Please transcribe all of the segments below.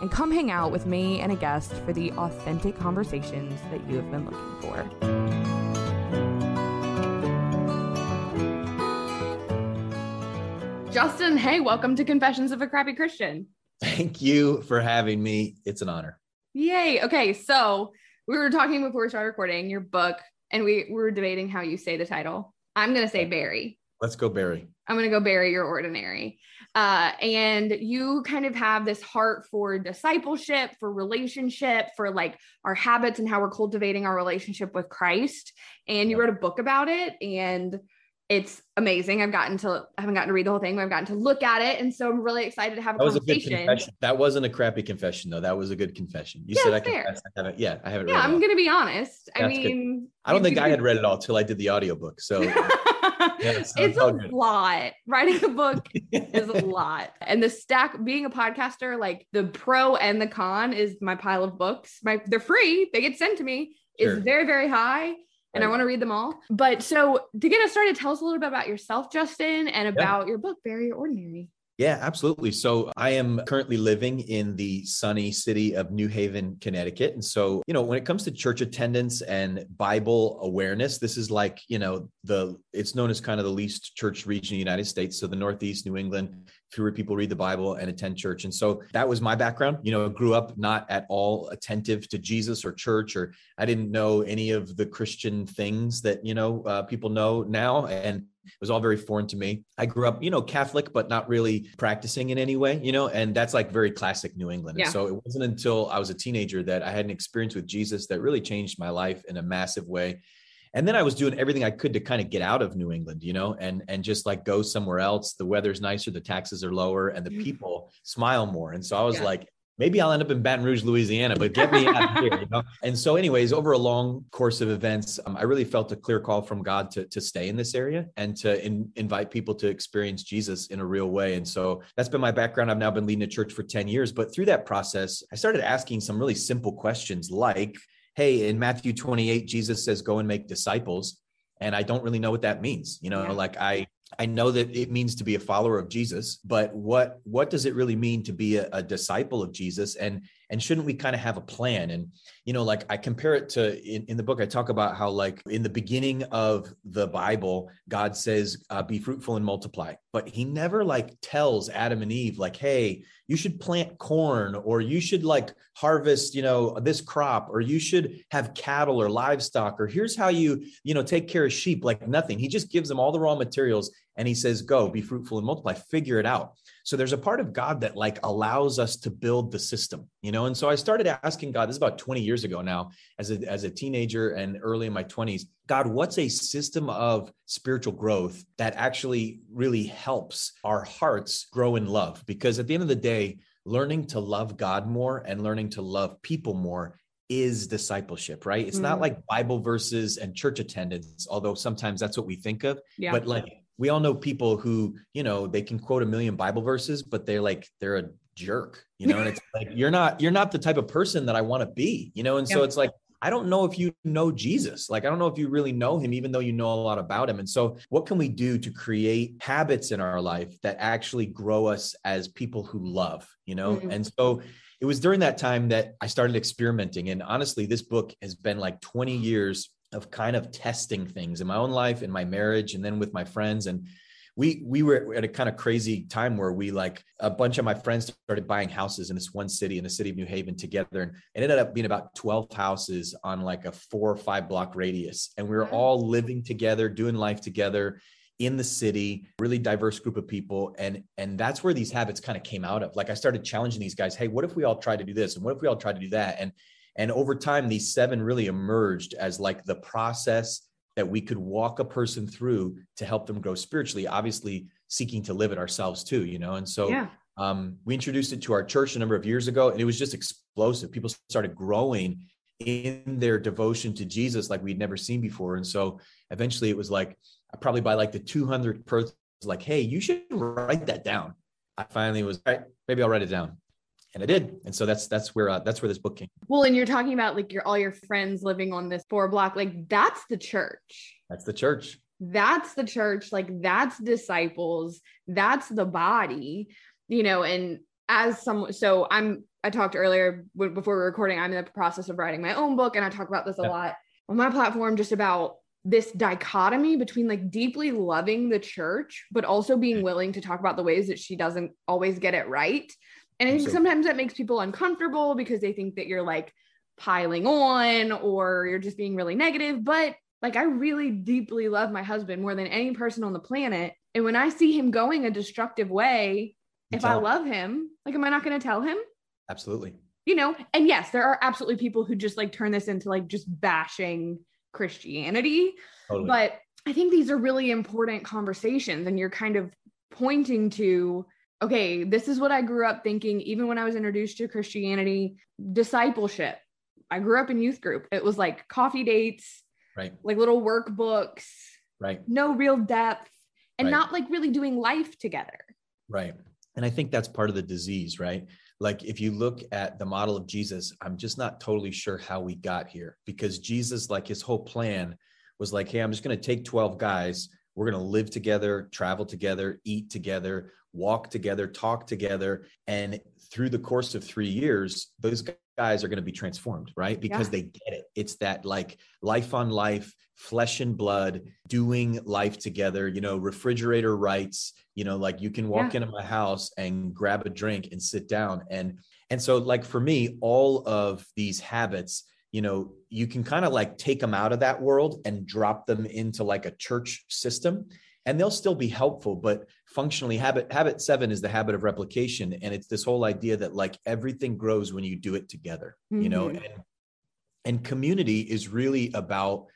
and come hang out with me and a guest for the authentic conversations that you have been looking for. Justin, hey, welcome to Confessions of a Crappy Christian. Thank you for having me. It's an honor. Yay. Okay, so we were talking before we started recording your book, and we, we were debating how you say the title. I'm going to say Barry. Let's go, Barry. I'm going to go Barry Your Ordinary. Uh, and you kind of have this heart for discipleship, for relationship, for like our habits and how we're cultivating our relationship with Christ. And you wrote a book about it. And it's amazing. I've gotten to I haven't gotten to read the whole thing, but I've gotten to look at it, and so I'm really excited to have a that conversation. Was a good. That wasn't a crappy confession, though. That was a good confession. You Yeah, said I fair. confessed. I haven't. Yeah, I haven't. Yeah, read it I'm all. gonna be honest. I That's good. mean, I don't think I had read it all till I did the audiobook. So it's it's a good. lot. Writing a book is a lot. And the stack being a podcaster, like the pro and the con is my pile of books. My they're free, they get sent to me, Sure. is very, very high. And I want to read them all. But so to get us started, tell us a little bit about yourself, Justin, and about your book, Very Ordinary. Yeah, absolutely. So I am currently living in the sunny city of New Haven, Connecticut. And so, you know, when it comes to church attendance and Bible awareness, this is like, you know, the it's known as kind of the least church region in the United States. So the Northeast, New England, fewer people read the Bible and attend church. And so that was my background. You know, I grew up not at all attentive to Jesus or church, or I didn't know any of the Christian things that, you know, uh, people know now. And it was all very foreign to me. I grew up, you know, Catholic, but not really practicing in any way, you know, and that's like very classic New England. Yeah. And so it wasn't until I was a teenager that I had an experience with Jesus that really changed my life in a massive way. And then I was doing everything I could to kind of get out of New England, you know, and and just like go somewhere else. The weather's nicer, the taxes are lower, and the Mhm. people smile more. And so I was Yeah. like, maybe I'll end up in Baton Rouge, Louisiana, but get me out of here, you know. And so, anyways, over a long course of events, um, I really felt a clear call from God to to stay in this area and to in, invite people to experience Jesus in a real way. And so that's been my background. I've now been leading a church for ten years, but through that process, I started asking some really simple questions like, "Hey, in Matthew twenty eight, Jesus says, go and make disciples." And I don't really know what that means. You know, Yeah. like I I know that it means to be a follower of Jesus, but what what does it really mean to be a, a disciple of Jesus? And and shouldn't we kind of have a plan? And you know, like I compare it to in, in the book, I talk about how like in the beginning of the Bible, God says, uh, "Be fruitful and multiply," but He never like tells Adam and Eve like, "Hey, you should plant corn, or you should like harvest, you know, this crop, or you should have cattle or livestock, or here's how you you know take care of sheep." Like nothing. He just gives them all the raw materials and he says go be fruitful and multiply figure it out so there's a part of god that like allows us to build the system you know and so i started asking god this is about 20 years ago now as a as a teenager and early in my 20s god what's a system of spiritual growth that actually really helps our hearts grow in love because at the end of the day learning to love god more and learning to love people more is discipleship right it's not Mhm. like bible verses and church attendance although sometimes that's what we think of Yeah. but like we all know people who you know they can quote a million bible verses but they're like they're a jerk you know? And it's like you're not you're not the type of person that i want to be you know? And so it's like i don't know if you know jesus. Like i don't know if you really know him even though you know a lot about him. And so what can we do to create habits in our life that actually grow us as people who love you know? Mhm. and so it was during that time that i started experimenting. And honestly this book has been like 20 years of kind of testing things in my own life in my marriage and then with my friends. And we we were at a kind of crazy time where we like a bunch of my friends started buying houses in this one city in the city of New Haven together. And it ended up being about 12 houses on like a 4 or 5 block radius. And we were all living together doing life together in the city really diverse group of people. And and that's where these habits kind of came out of. Like I started challenging these guys hey what if we all try to do this? And what if we all try to do that? And and over time these seven really emerged as like the process that we could walk a person through to help them grow spiritually obviously seeking to live it ourselves too you know and so yeah. Um, we introduced it to our church a number of years ago, and it was just explosive. People started growing in their devotion to Jesus like we'd never seen before. And so eventually it was like, probably by like the 200th person, like, hey, you should write that down. I finally was, all right, maybe I'll write it down. And I did. And so that's that's where uh, that's where this book came. Well, and you're talking about like your all your friends living on this four block, like that's the church. That's the church. That's the church. Like that's disciples. That's the body, you know, and as some so i'm i talked earlier before we were recording i'm in the process of writing my own book and i talk about this a yeah. lot on my platform just about this dichotomy between like deeply loving the church but also being willing to talk about the ways that she doesn't always get it right and i think so, sometimes that makes people uncomfortable because they think that you're like piling on or you're just being really negative but like i really deeply love my husband more than any person on the planet and when i see him going a destructive way if I love him, like, am I not going to tell him? Absolutely. You know, and yes, there are absolutely people who just like turn this into like just bashing Christianity. Totally. But I think these are really important conversations, and you're kind of pointing to, okay, this is what I grew up thinking, even when I was introduced to Christianity, discipleship. I grew up in youth group. It was like coffee dates, right? Like little workbooks, right? No real depth, and right. not like really doing life together. Right. And I think that's part of the disease, right? Like if you look at the model of Jesus, I'm just not totally sure how we got here because Jesus, like his whole plan was like, hey, I'm just going to take 12 guys. We're going to live together, travel together, eat together, walk together, talk together. And through the course of three years, those guys are going to be transformed, right? Because yeah. they get it. It's that like life on life, flesh and blood, doing life together, you know, refrigerator rights, you know, like you can walk yeah. into my house and grab a drink and sit down. And and so like for me, all of these habits, you know, you can kind of like take them out of that world and drop them into like a church system and they'll still be helpful but functionally habit habit 7 is the habit of replication and it's this whole idea that like everything grows when you do it together mm-hmm. you know mm-hmm. and and community is really about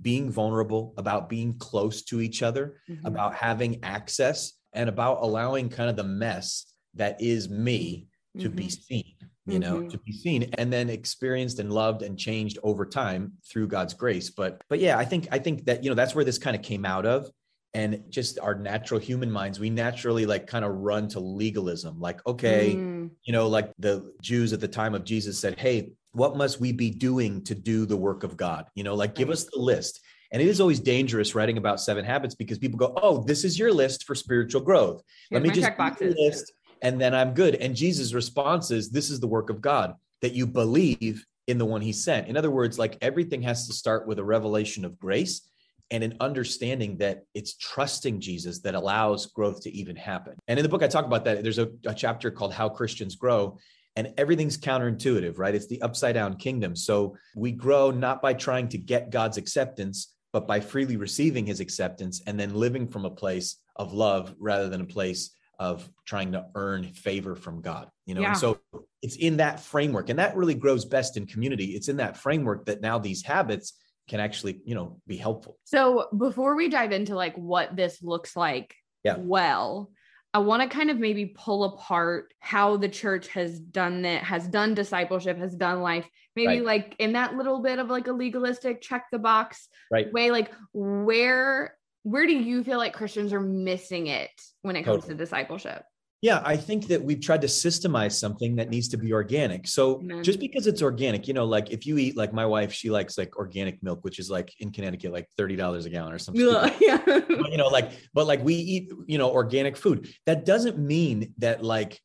being vulnerable about being close to each other mm-hmm. about having access and about allowing kind of the mess that is me to mm-hmm. be seen you know mm-hmm. to be seen and then experienced and loved and changed over time through god's grace. But but yeah i think i think that you know that's where this kind of came out of. And just our natural human minds we naturally like kind of run to legalism. Like okay mm. you know like the jews at the time of jesus said hey what must we be doing to do the work of god? You know like give us the list. And it is always dangerous writing about seven habits because people go oh this is your list for spiritual growth. Here's let me just list and then i'm good and jesus response is this is the work of god that you believe in the one he sent in other words like everything has to start with a revelation of grace and an understanding that it's trusting Jesus that allows growth to even happen. And in the book, I talk about that. There's a, a, chapter called How Christians Grow, and everything's counterintuitive, right? It's the upside down kingdom. So we grow not by trying to get God's acceptance, but by freely receiving his acceptance and then living from a place of love rather than a place of trying to earn favor from God, you know? Yeah. And so it's in that framework, and that really grows best in community. It's in that framework that now these habits can actually you know be helpful so before we dive into like what this looks like yeah. well i want to kind of maybe pull apart how the church has done that, has done discipleship has done life maybe right. like in that little bit of like a legalistic check the box right way like where where do you feel like christians are missing it when it comes totally. to discipleship yeah, I think that we've tried to systemize something that needs to be organic. So Amen. just because it's organic, you know, like if you eat like my wife, she likes like organic milk, which is like in Connecticut, like thirty dollars a gallon or something. Yeah. You know, like, but like we eat, you know, organic food. That doesn't mean that like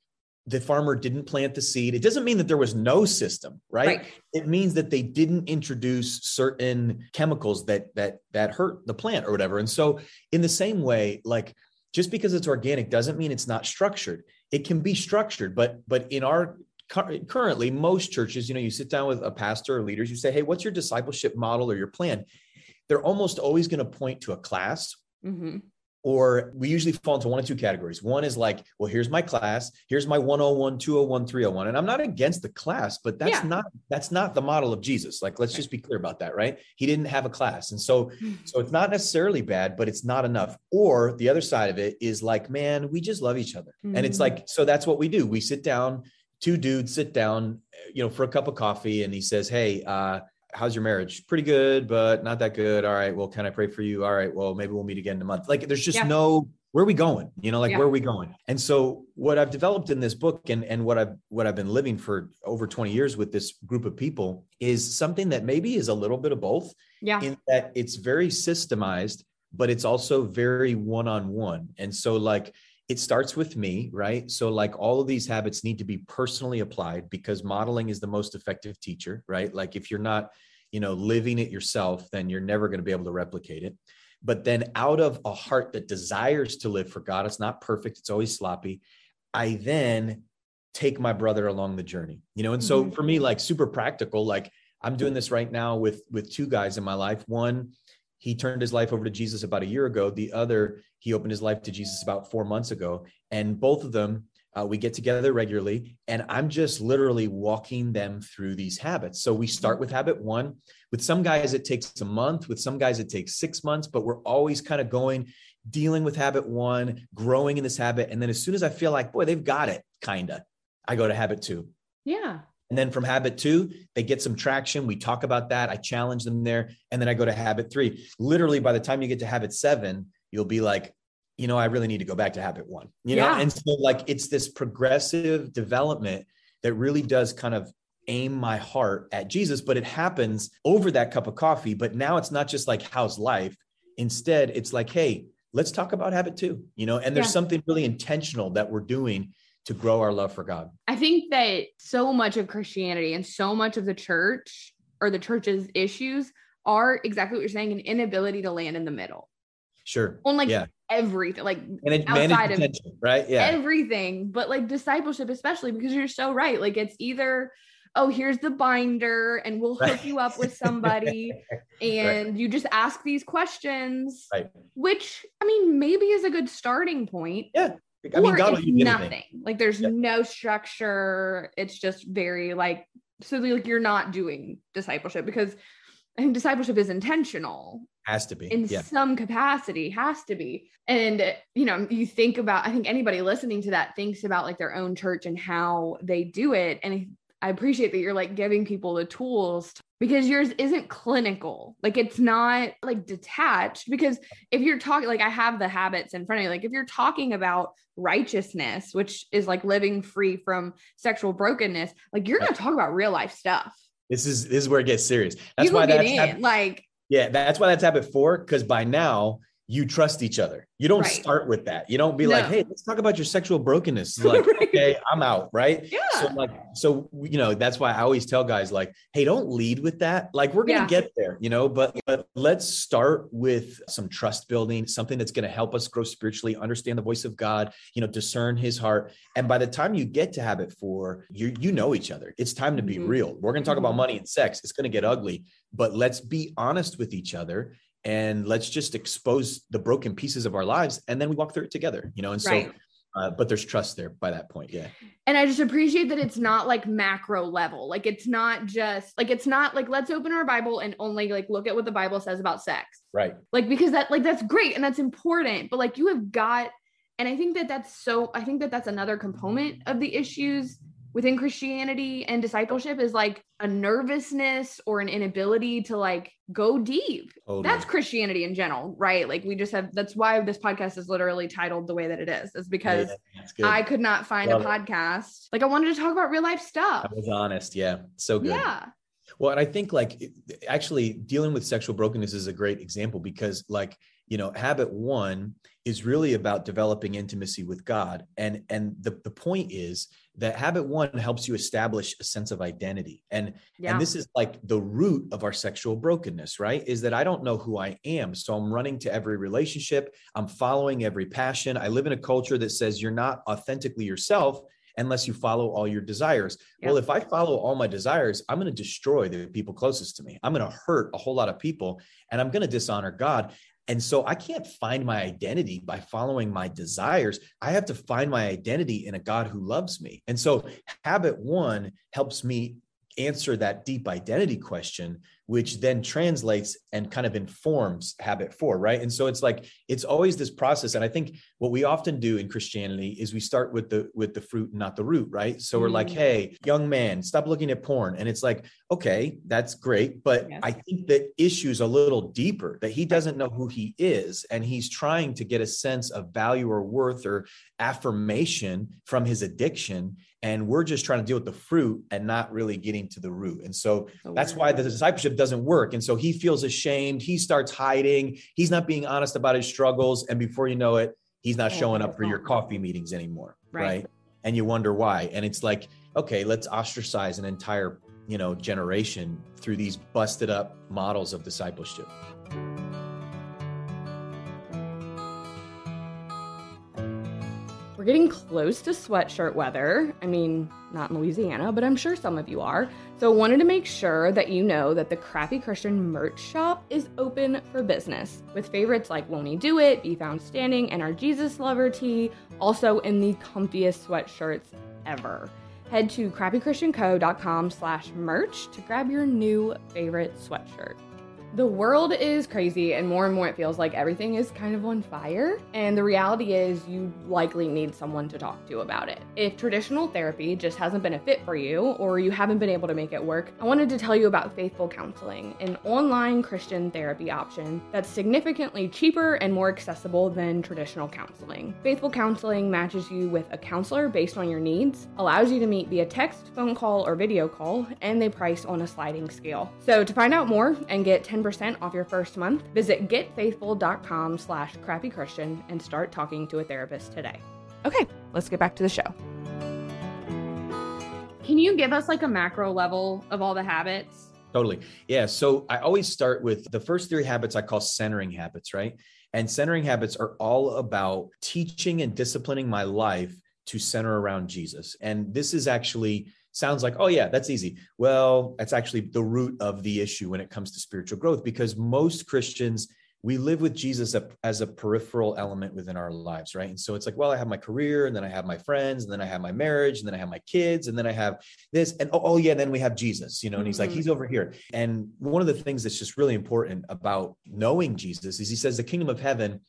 the farmer didn't plant the seed. It doesn't mean that there was no system, right? right? It means that they didn't introduce certain chemicals that that that hurt the plant or whatever. And so in the same way, like just because it's organic doesn't mean it's not structured it can be structured but but in our currently most churches you know you sit down with a pastor or leaders you say hey what's your discipleship model or your plan they're almost always going to point to a class mm-hmm. Or we usually fall into one of two categories. One is like, well, here's my class, here's my 101, 201, 301. And I'm not against the class, but that's yeah. not that's not the model of Jesus. Like, let's just be clear about that, right? He didn't have a class. And so so it's not necessarily bad, but it's not enough. Or the other side of it is like, man, we just love each other. Mm-hmm. And it's mm. like, so that's what we do. We sit down, two dudes sit down, you know, for a cup of coffee, and he says, Hey, uh, how's your marriage? Pretty good, but not that good. All right. Well, can I pray for you? All right. Well, maybe we'll meet again in a month. Like there's just yeah. no where are we going? You know, like yeah. where are we going? And so what I've developed in this book and, and what I've what I've been living for over 20 years with this group of people is something that maybe is a little bit of both. Yeah. In that it's very systemized, but it's also very one-on-one. And so like it starts with me, right? So, like all of these habits need to be personally applied because modeling is the most effective teacher, right? Like, if you're not, you know, living it yourself, then you're never going to be able to replicate it. But then, out of a heart that desires to live for God, it's not perfect, it's always sloppy. I then take my brother along the journey, you know? And so, mm-hmm. for me, like super practical, like I'm doing this right now with with two guys in my life. One he turned his life over to Jesus about a year ago. The other, he opened his life to Jesus about four months ago. And both of them, uh, we get together regularly, and I'm just literally walking them through these habits. So we start with habit one. With some guys, it takes a month. With some guys, it takes six months, but we're always kind of going, dealing with habit one, growing in this habit. And then as soon as I feel like, boy, they've got it, kind of, I go to habit two. Yeah. And then from habit two, they get some traction. We talk about that. I challenge them there. And then I go to habit three. Literally, by the time you get to habit seven, you'll be like, you know, I really need to go back to habit one. You know, and so like it's this progressive development that really does kind of aim my heart at Jesus, but it happens over that cup of coffee. But now it's not just like how's life. Instead, it's like, hey, let's talk about habit two, you know, and there's yeah. something really intentional that we're doing to grow our love for God? I think that so much of Christianity and so much of the church or the church's issues are exactly what you're saying an inability to land in the middle. Sure. On like yeah. everything, like and it, outside of right? Yeah. Everything, but like discipleship, especially because you're so right. Like it's either oh, here's the binder and we'll hook you up with somebody and right. you just ask these questions, right. which I mean, maybe is a good starting point. Yeah. I mean, God nothing. Like there's no structure. It's just very like so like you're not doing discipleship because I think discipleship is intentional. Has to be in yeah. some capacity, has to be. And you know, you think about, I think anybody listening to that thinks about like their own church and how they do it. And I appreciate that you're like giving people the tools to, because yours isn't clinical. Like it's not like detached. Because if you're talking, like I have the habits in front of you, like if you're talking about righteousness, which is like living free from sexual brokenness, like you're going to talk about real life stuff. This is this is where it gets serious. That's why that's habit, like yeah, that's why that's habit four. Because by now you trust each other. You don't right. start with that. You don't be no. like, "Hey, let's talk about your sexual brokenness." Like, right. okay, I'm out, right? Yeah. So like, so you know, that's why I always tell guys like, "Hey, don't lead with that. Like, we're gonna yeah. get there, you know, but but let's start with some trust building, something that's gonna help us grow spiritually, understand the voice of God, you know, discern His heart. And by the time you get to habit four, you you know each other. It's time to be mm-hmm. real. We're gonna talk mm-hmm. about money and sex. It's gonna get ugly, but let's be honest with each other and let's just expose the broken pieces of our lives and then we walk through it together you know and right. so uh, but there's trust there by that point yeah. And i just appreciate that it's not like macro level like it's not just like it's not like let's open our bible and only like look at what the bible says about sex. Right. Like because that like that's great and that's important but like you have got and i think that that's so i think that that's another component of the issues within Christianity and discipleship is like a nervousness or an inability to like go deep. Totally. That's Christianity in general, right? Like we just have that's why this podcast is literally titled the way that it is. Is because yeah, I could not find Love a podcast. It. Like I wanted to talk about real life stuff. I was honest. Yeah. So good. Yeah. Well, and I think like actually dealing with sexual brokenness is a great example because like you know habit one is really about developing intimacy with god and and the, the point is that habit one helps you establish a sense of identity and yeah. and this is like the root of our sexual brokenness right is that i don't know who i am so i'm running to every relationship i'm following every passion i live in a culture that says you're not authentically yourself unless you follow all your desires. Yeah. Well, if I follow all my desires, I'm going to destroy the people closest to me. I'm going to hurt a whole lot of people and I'm going to dishonor God And so I can't find my identity by following my desires. I have to find my identity in a God who loves me. And so habit one helps me answer that deep identity question which then translates and kind of informs habit four right? And so it's like it's always this process. And i think what we often do in christianity is we start with the with the fruit not the root right? So we're like mm. hey young man stop looking at porn. And it's like okay that's great. But yes. i think the issue's a little deeper that he doesn't know who he is. And he's trying to get a sense of value or worth or affirmation from his addiction and we're just trying to deal with the fruit and not really getting to the root. And so oh, that's why the discipleship doesn't work. And so he feels ashamed. He starts hiding. He's not being honest about his struggles. And before you know it he's not showing up for your coffee meetings anymore right. right? And you wonder why. And it's like okay let's ostracize an entire you know generation through these busted up models of discipleship We're getting close to sweatshirt weather. I mean, not in Louisiana, but I'm sure some of you are. So, I wanted to make sure that you know that the Crappy Christian merch shop is open for business with favorites like Won't He Do It, Be Found Standing, and our Jesus Lover tee, also in the comfiest sweatshirts ever. Head to crappychristianco.com slash merch to grab your new favorite sweatshirt. The world is crazy, and more and more it feels like everything is kind of on fire. And the reality is, you likely need someone to talk to about it. If traditional therapy just hasn't been a fit for you, or you haven't been able to make it work, I wanted to tell you about Faithful Counseling, an online Christian therapy option that's significantly cheaper and more accessible than traditional counseling. Faithful Counseling matches you with a counselor based on your needs, allows you to meet via text, phone call, or video call, and they price on a sliding scale. So to find out more and get 10 10% off your first month, visit getfaithful.com slash crappychristian and start talking to a therapist today. Okay, let's get back to the show. Can you give us like a macro level of all the habits? Totally. Yeah. So I always start with the first three habits I call centering habits, right? And centering habits are all about teaching and disciplining my life to center around Jesus. And this is actually sounds like, oh, yeah, that's easy. Well, that's actually the root of the issue when it comes to spiritual growth, because most Christians, we live with Jesus as a peripheral element within our lives, right? And so it's like, well, I have my career, and then I have my friends, and then I have my marriage, and then I have my kids, and then I have this, and oh, oh yeah, then we have Jesus, you know, and he's mm-hmm. like, he's over here. And one of the things that's just really important about knowing Jesus is he says the kingdom of heaven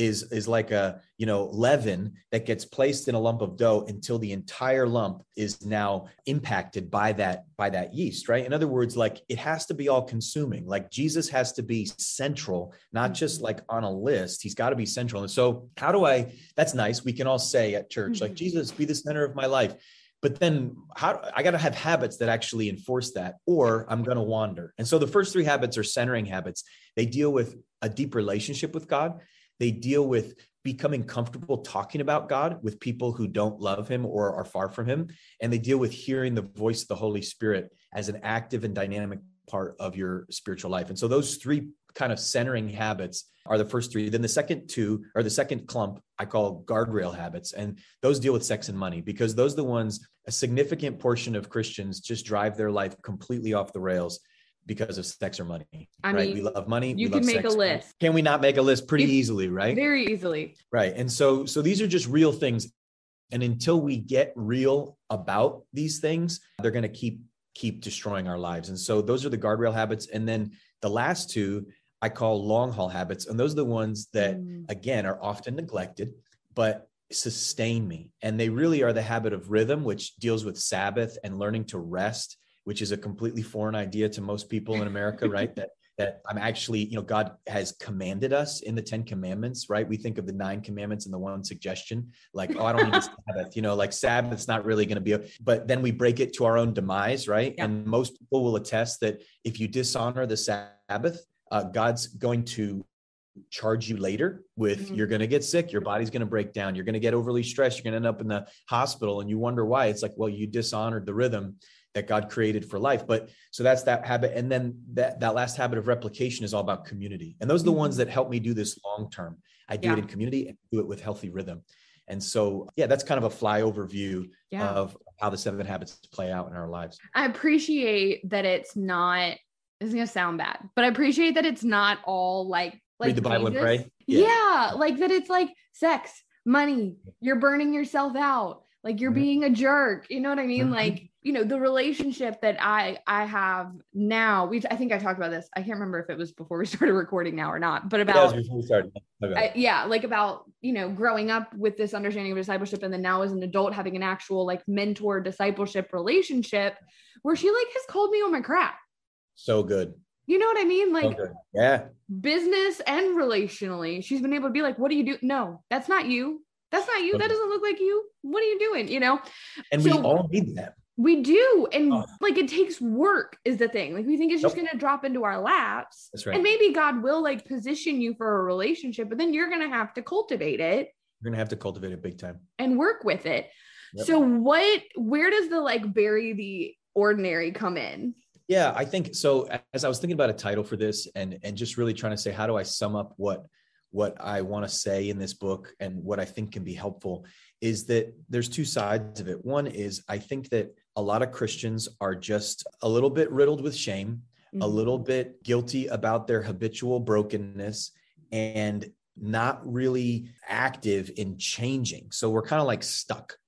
is is like a you know leaven that gets placed in a lump of dough until the entire lump is now impacted by that by that yeast right? In other words like it has to be all consuming. Like jesus has to be central not just mm-hmm. like on a list. He's got to be central. And so how do i that's nice. We can all say at church like mm-hmm. jesus be the center of my life. But then how i got to have habits that actually enforce that or i'm going to wander. And so the first three habits are centering habits. They deal with a deep relationship with god they deal with becoming comfortable talking about God with people who don't love him or are far from him. And they deal with hearing the voice of the Holy Spirit as an active and dynamic part of your spiritual life. And so those three kind of centering habits are the first three. Then the second two or the second clump I call guardrail habits. And those deal with sex and money because those are the ones a significant portion of Christians just drive their life completely off the rails because of sex or money. I right? Mean, we love money. You can make a list. Can we not make a list pretty easily, right? Very easily. Right. And so so these are just real things. And until we get real about these things, they're going to keep keep destroying our lives. And so those are the guardrail habits. And then the last two I call long haul habits. And those are the ones that mm. again are often neglected, but sustain me. And they really are the habit of rhythm, which deals with Sabbath and learning to rest which is a completely foreign idea to most people in America, right? that that I'm actually, you know, God has commanded us in the Ten Commandments, right? We think of the nine commandments and the one suggestion, like, oh, I don't need a Sabbath, you know, like Sabbath's not really going to be, a, but then we break it to our own demise, right? Yeah. And most people will attest that if you dishonor the Sabbath, uh, God's going to charge you later with mm-hmm. you're going to get sick your body's going to break down you're going to get overly stressed you're going to end up in the hospital and you wonder why it's like well you dishonored the rhythm that God created for life. But so that's that habit. And then that, that last habit of replication is all about community. And those are the ones mm-hmm. that help me do this long term. I do yeah. it in community and do it with healthy rhythm. And so, yeah, that's kind of a flyover view yeah. of how the seven habits play out in our lives. I appreciate that it's not, this is going to sound bad, but I appreciate that it's not all like like read the bible Jesus. and pray Yeah. like that it's like sex, money, you're burning yourself out, like you're Mhm. being a jerk. You know what I mean? Mhm. Like, you know, the relationship that I I have now, we've I think I talked about this. I can't remember if it was before we started recording now or not, but about before we started. Okay. I, yeah, like about you know growing up with this understanding of discipleship, and then now as an adult having an actual like mentor discipleship relationship, where she like has called me on my crap. so good You know what I mean? Like good yeah business and relationally, she's been able to be like, "What do you do? No, that's not you. That's not you. That doesn't look like you. What are you doing?" You know, and we all need that we do, and Oh. like it takes work is the thing. Like we think it's just Yep. gonna drop into our laps. that's right And maybe God will like position you for a relationship, but then you're going to have to cultivate it You're gonna have to cultivate it big time and work with it. Yep. So what where does the like bury the ordinary come in? Yeah, I think so. As I was thinking about a title for this, and and just really trying to say, how do I sum up what what I want to say in this book and what I think can be helpful, is that there's two sides of it. One is I think that a lot of Christians are just a little bit riddled with shame, a Mhm. little bit guilty about their habitual brokenness, and not really active in changing. So we're kind of like stuck.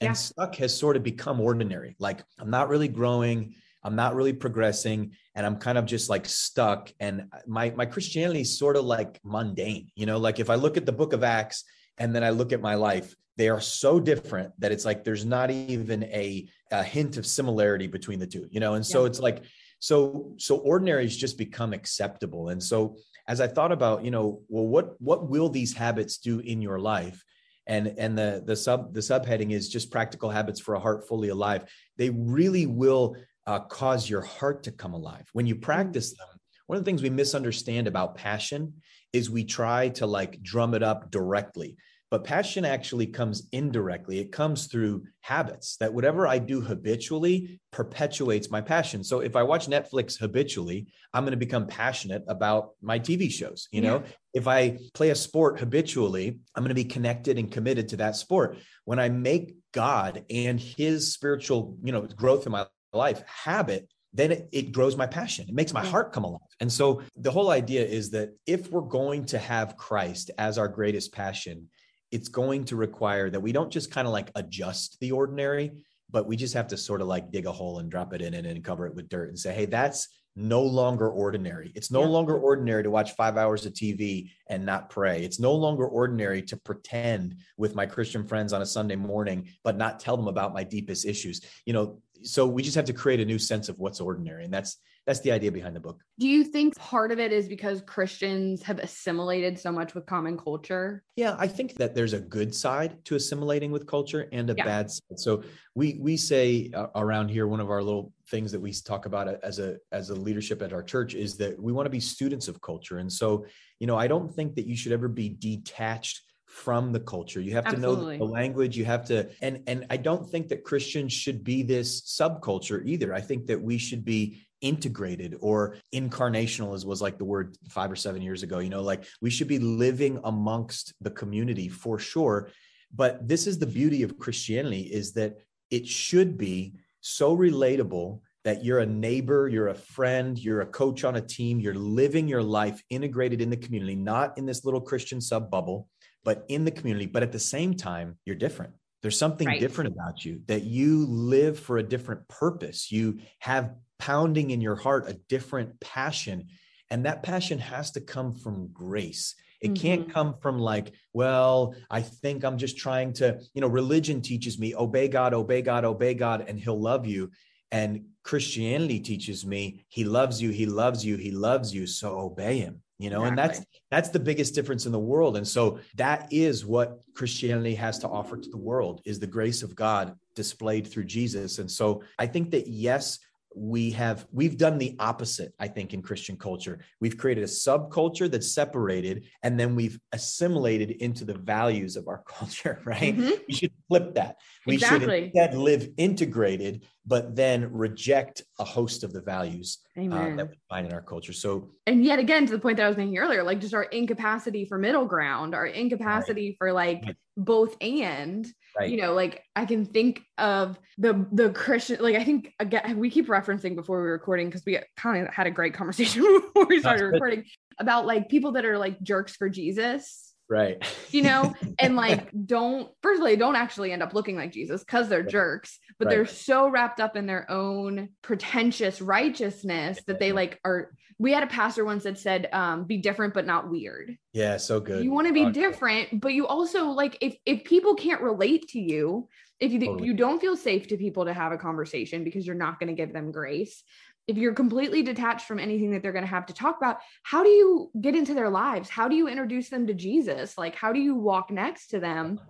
And Yeah. stuck has sort of become ordinary. Like I'm not really growing, I'm not really progressing, and I'm kind of just like stuck. And my my Christianity is sort of like mundane. You know, like if I look at the book of Acts and then I look at my life, they are so different that it's like there's not even a, a hint of similarity between the two, you know. And so Yeah. it's like so so ordinary ordinaries just become acceptable. And so as I thought about, you know, well, what what will these habits do in your life? And and the the sub the subheading is just practical habits for a heart fully alive. They really will uh, cause your heart to come alive when you practice them. One of the things we misunderstand about passion is we try to like drum it up directly, but passion actually comes indirectly. It comes through habits that whatever I do habitually perpetuates my passion. So if I watch Netflix habitually, I'm going to become passionate about my TV shows. You know, if I play a sport habitually, I'm going to be connected and committed to that sport. When I make God and his spiritual, you know, growth in my life habit, then it, it grows my passion. It makes my heart come alive. And so the whole idea is that if we're going to have Christ as our greatest passion, it's going to require that we don't just kind of like adjust the ordinary, but we just have to sort of like dig a hole and drop it in and, and cover it with dirt and say, hey, that's no longer ordinary. It's no Yeah. longer ordinary to watch five hours of TV and not pray. It's no longer ordinary to pretend with my Christian friends on a Sunday morning, but not tell them about my deepest issues. You know, so we just have to create a new sense of what's ordinary. And that's that's the idea behind the book. Do you think part of it is because Christians have assimilated so much with common culture? Yeah, I think that there's a good side to assimilating with culture and a Yeah. bad side. So we we say uh, around here one of our little things that we talk about as a as a leadership at our church is that we want to be students of culture. And so, you know, I don't think that you should ever be detached from the culture. You have to know the language, you have to and and I don't think that Christians should be this subculture either. I think that we should be integrated or incarnational as was like the word five or seven years ago you know like we should be living amongst the community for sure but this is the beauty of christianity is that it should be so relatable that you're a neighbor you're a friend you're a coach on a team you're living your life integrated in the community not in this little christian sub bubble but in the community but at the same time you're different. There's something Right. different about you that you live for a different purpose. You have pounding in your heart a different passion and that passion has to come from grace. It can't Mhm. come from like well i think i'm just trying to you know religion teaches me obey god obey god obey god and he'll love you. And christianity teaches me he loves you he loves you he loves you so obey him you know and that's that's the biggest difference in the world. And so that is what christianity has to offer to the world is the grace of god displayed through jesus. And so i think that yes we have we've done the opposite i think in christian culture. We've created a subculture that's separated and then we've assimilated into the values of our culture right? Mhm. we should flip that. We Exactly. should instead live integrated but then reject a host of the values uh, that we find in our culture. So and yet again to the point that I was making earlier, like just our incapacity for middle ground, our incapacity for like Right. both and right, you know like i can think of the the christian like i think again we keep referencing before we were recording because we kind of had a great conversation before we started recording about like people that are like jerks for jesus right, you know and like don't firstly don't actually end up looking like jesus because they're jerks but Right. they're so wrapped up in their own pretentious righteousness that they like are we had a pastor once that said um be different but not weird yeah, so good. you want to be Okay. different but you also like if if people can't relate to you if you Totally. you don't feel safe to people to have a conversation because you're not going to give them grace if you're completely detached from anything that they're going to have to talk about how do you get into their lives how do you introduce them to jesus like how do you walk next to them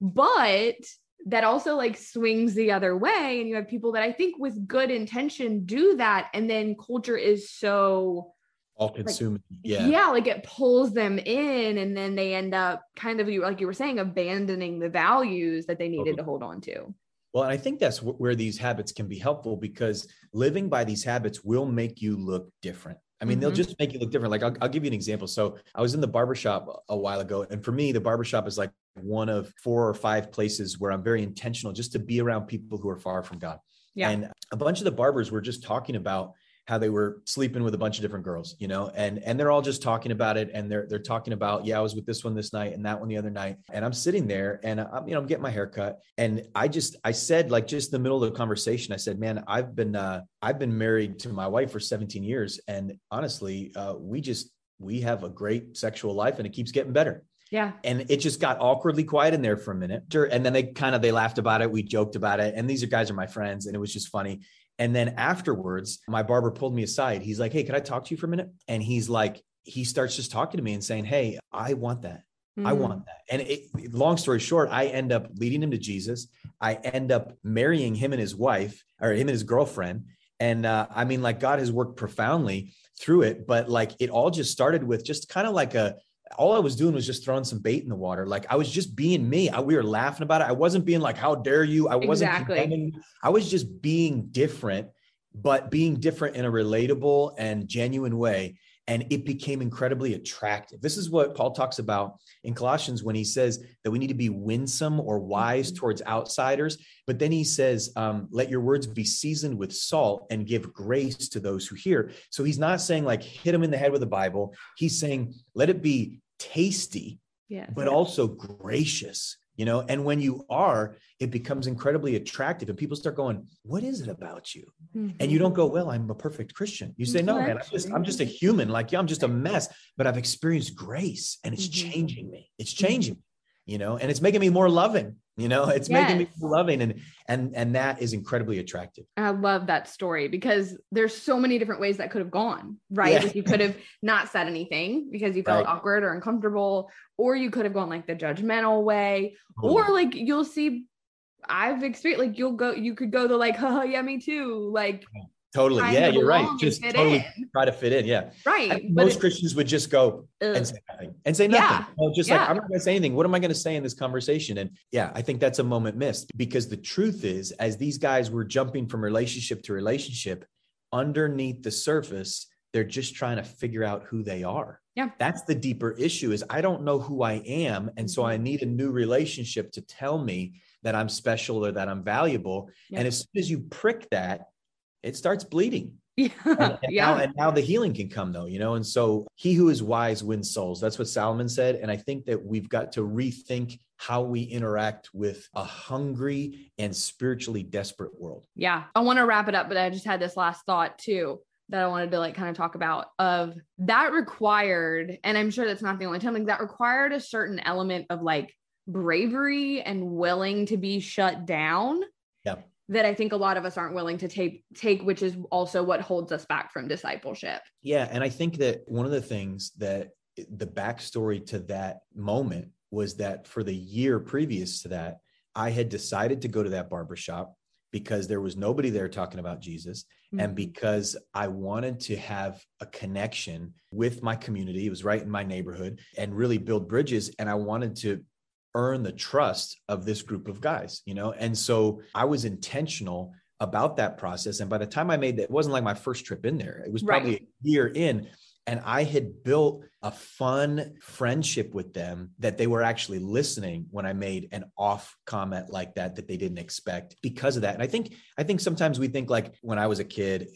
but that also like swings the other way and you have people that i think with good intention do that and then culture is so all consuming. yeah, yeah like it pulls them in and then they end up kind of like you were saying abandoning the values that they needed Totally. to hold on to Well, and I think that's where these habits can be helpful because living by these habits will make you look different. I mean, they'll Mhm. just make you look different. Like, I'll, I'll give you an example. So, I was in the barbershop a while ago. And for me, the barbershop is like one of four or five places where I'm very intentional just to be around people who are far from God. Yeah. And a bunch of the barbers were just talking about how they were sleeping with a bunch of different girls, you know, and and they're all just talking about it, and they're they're talking about, yeah, I was with this one this night and that one the other night, and I'm sitting there, and I'm you know I'm getting my hair cut, and I just I said like just in the middle of the conversation, I said, man, I've been uh, I've been married to my wife for 17 years, and honestly, uh, we just we have a great sexual life, and it keeps getting better. Yeah. And it just got awkwardly quiet in there for a minute and then they kind of they laughed about it we joked about it and these are guys are my friends and it was just funny and then afterwards my barber pulled me aside he's like hey can i talk to you for a minute and he's like he starts just talking to me and saying hey i want that I Mm. want that. And it, long story short, I end up leading him to Jesus. I end up marrying him and his wife, or him and his girlfriend. And uh, I mean, like God has worked profoundly through it, but like it all just started with just kind of like a. All I was doing was just throwing some bait in the water. Like I was just being me. I, we were laughing about it. I wasn't being like, "How dare you?" I wasn't. Exactly. condemning. I was just being different, but being different in a relatable and genuine way and it became incredibly attractive. This is what Paul talks about in Colossians when he says that we need to be winsome or wise Mhm. towards outsiders. But then he says, um, let your words be seasoned with salt and give grace to those who hear. So he's not saying like hit them in the head with the Bible. He's saying let it be tasty, yeah but also gracious. You know, and when you are, it becomes incredibly attractive, and people start going, "What is it about you?" and you don't go well i'm a perfect christian. You say no man i'm just i'm just a human like yeah i'm just a mess but i've experienced grace and it's Mhm. changing me. It's changing me you know and it's making me more loving you know it's making me more loving and and and that is incredibly attractive I love that story because there's so many different ways that could have gone, right? Yeah. Like you could have not said anything because you felt Right. awkward or uncomfortable, or you could have gone like the judgmental way, Totally. or like you'll see I've experienced like you'll go you could go the like haha yeah me too like totally yeah you're right just totally in. try to fit in yeah right most it- christians would just go ugh. and say nothing and say Yeah. nothing Well, just Yeah. like i'm not going to say anything what am i going to say in this conversation and yeah i think that's a moment missed because the truth is as these guys were jumping from relationship to relationship underneath the surface they're just trying to figure out who they are Yeah. that's the deeper issue is i don't know who i am and so i Mhm. need a new relationship to tell me that i'm special or that i'm valuable Yeah. and as soon as you prick that it starts bleeding yeah and, and yeah now, and now the healing can come though you know and so he who is wise wins souls that's what solomon said and i think that we've got to rethink how we interact with a hungry and spiritually desperate world Yeah. I want to wrap it up, but I just had this last thought too that I wanted to like kind of talk about of that required, and I'm sure that's not the only time, like that required a certain element of like bravery and willing to be shut down. Yeah. That I think a lot of us aren't willing to take take, which is also what holds us back from discipleship. yeah and i think that one of the things that the backstory to that moment was that for the year previous to that i had decided to go to that barbershop because there was nobody there talking about jesus and Mhm. because I wanted to have a connection with my community. It was right in my neighborhood and really build bridges. And I wanted to earn the trust of this group of guys, you know? And so I was intentional about that process. And by the time I made that, it wasn't like my first trip in there. It was probably right. a year in and I had built a fun friendship with them that they were actually listening when I made an off comment like that that they didn't expect because of that. And I think I think sometimes we think like when I was a kid,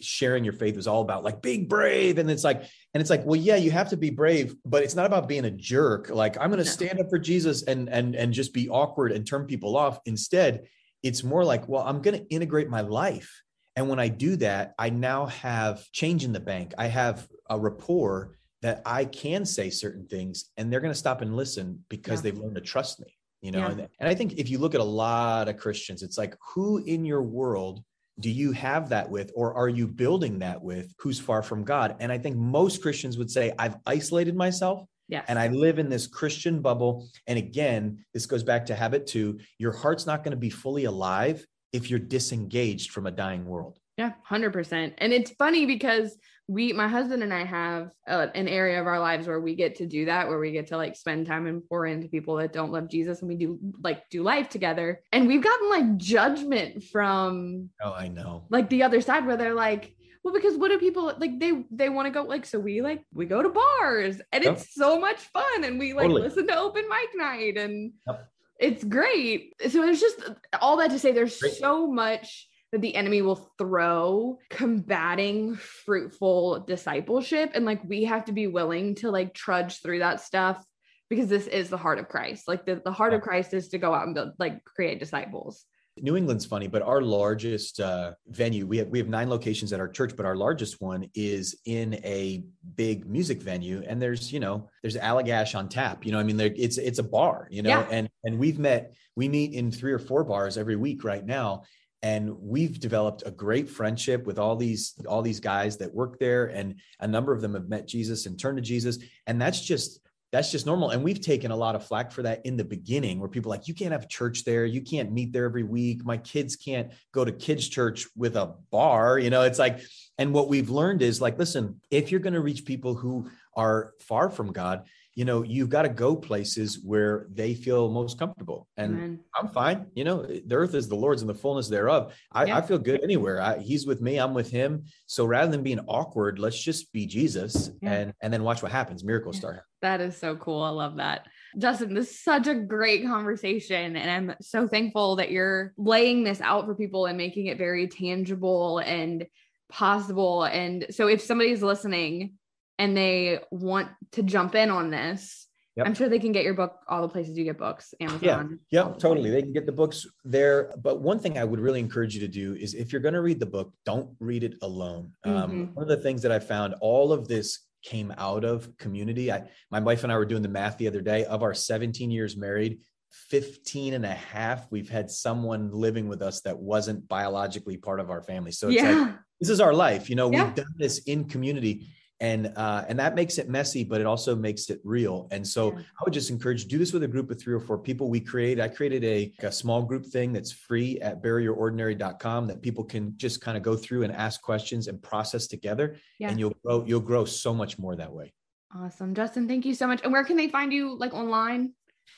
sharing your faith was all about like being brave, and it's like and it's like well yeah you have to be brave, but it's not about being a jerk. Like I'm going to no. stand up for Jesus and and and just be awkward and turn people off. Instead, it's more like well I'm going to integrate my life. And when I do that, I now have change in the bank. I have a rapport that I can say certain things and they're going to stop and listen because yeah. they've learned to trust me, you know? Yeah. And, and I think if you look at a lot of Christians, it's like, who in your world do you have that with or are you building that with who's far from god and i think most christians would say i've isolated myself yes. and i live in this christian bubble and again this goes back to habit two your heart's not going to be fully alive if you're disengaged from a dying world yeah 100% and it's funny because we my husband and i have uh, an area of our lives where we get to do that where we get to like spend time and pour into people that don't love jesus and we do like do life together and we've gotten like judgment from oh i know like the other side where they're like well because what do people like they they want to go like so we like we go to bars and yep. it's so much fun and we like totally. listen to open mic night and yep. It's great so there's just all that to say there's great. so much that the enemy will throw combating fruitful discipleship and like we have to be willing to like trudge through that stuff because this is the heart of Christ. Like the, the heart of Christ is to go out and build like create disciples. New England's funny, but our largest uh, venue, we have we have nine locations at our church, but our largest one is in a big music venue, and there's you know there's Allagash on tap. You know, I mean, it's it's a bar, you know, yeah. and and we've met we meet in three or four bars every week right now, and we've developed a great friendship with all these all these guys that work there and a number of them have met jesus and turned to jesus and that's just that's just normal. And we've taken a lot of flack for that in the beginning where people like you can't have church there. You can't meet there every week. My kids can't go to kids church with a bar. You know it's like and what we've learned is like listen if you're going to reach people who are far from god you know you've got to go places where they feel most comfortable. And Amen. i'm fine you know the earth is the lord's and the fullness thereof. I, yeah. I feel good anywhere. I, he's with me i'm with him. So rather than being awkward let's just be jesus yeah. and and then watch what happens. Miracles yeah. start that is so cool. I love that. Justin this is such a great conversation and i'm so thankful that you're laying this out for people and making it very tangible and possible. And so if somebody's listening and they want to jump in on this, Yep. I'm sure they can get your book all the places you get books, Amazon. Yeah, yeah, totally. They can get the books there. But one thing I would really encourage you to do is if you're going to read the book, don't read it alone. Um, mm-hmm. Um, one of the things that I found, all of this came out of community. I, my wife and I were doing the math the other day. Of our 17 years married, 15 and a half, we've had someone living with us that wasn't biologically part of our family. So it's yeah. like, this is our life. You know, yeah. we've done this in community and uh, and that makes it messy but it also makes it real. And so yeah. i would just encourage do this with a group of three or four people. We create i created a, a small group thing that's free at buryyourordinary.com that people can just kind of go through and ask questions and process together yeah. and you'll grow you'll grow so much more that way. Awesome. Justin thank you so much. And where can they find you like online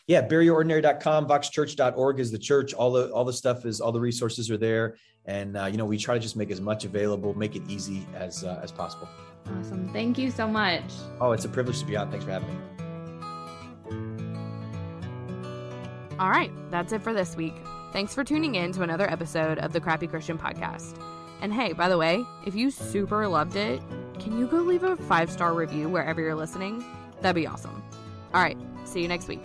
yeah buryyourordinary.com voxchurch.org is the church all the all the stuff is all the resources are there and uh, you know we try to just make as much available make it easy as uh, as possible Awesome. Thank you so much. Oh, it's a privilege to be on. Thanks for having me. All right, that's it for this week. Thanks for tuning in to another episode of the Crappy Christian Podcast. And hey, by the way, if you super loved it, can you go leave a five star review wherever you're listening? That'd be awesome. All right, see you next week.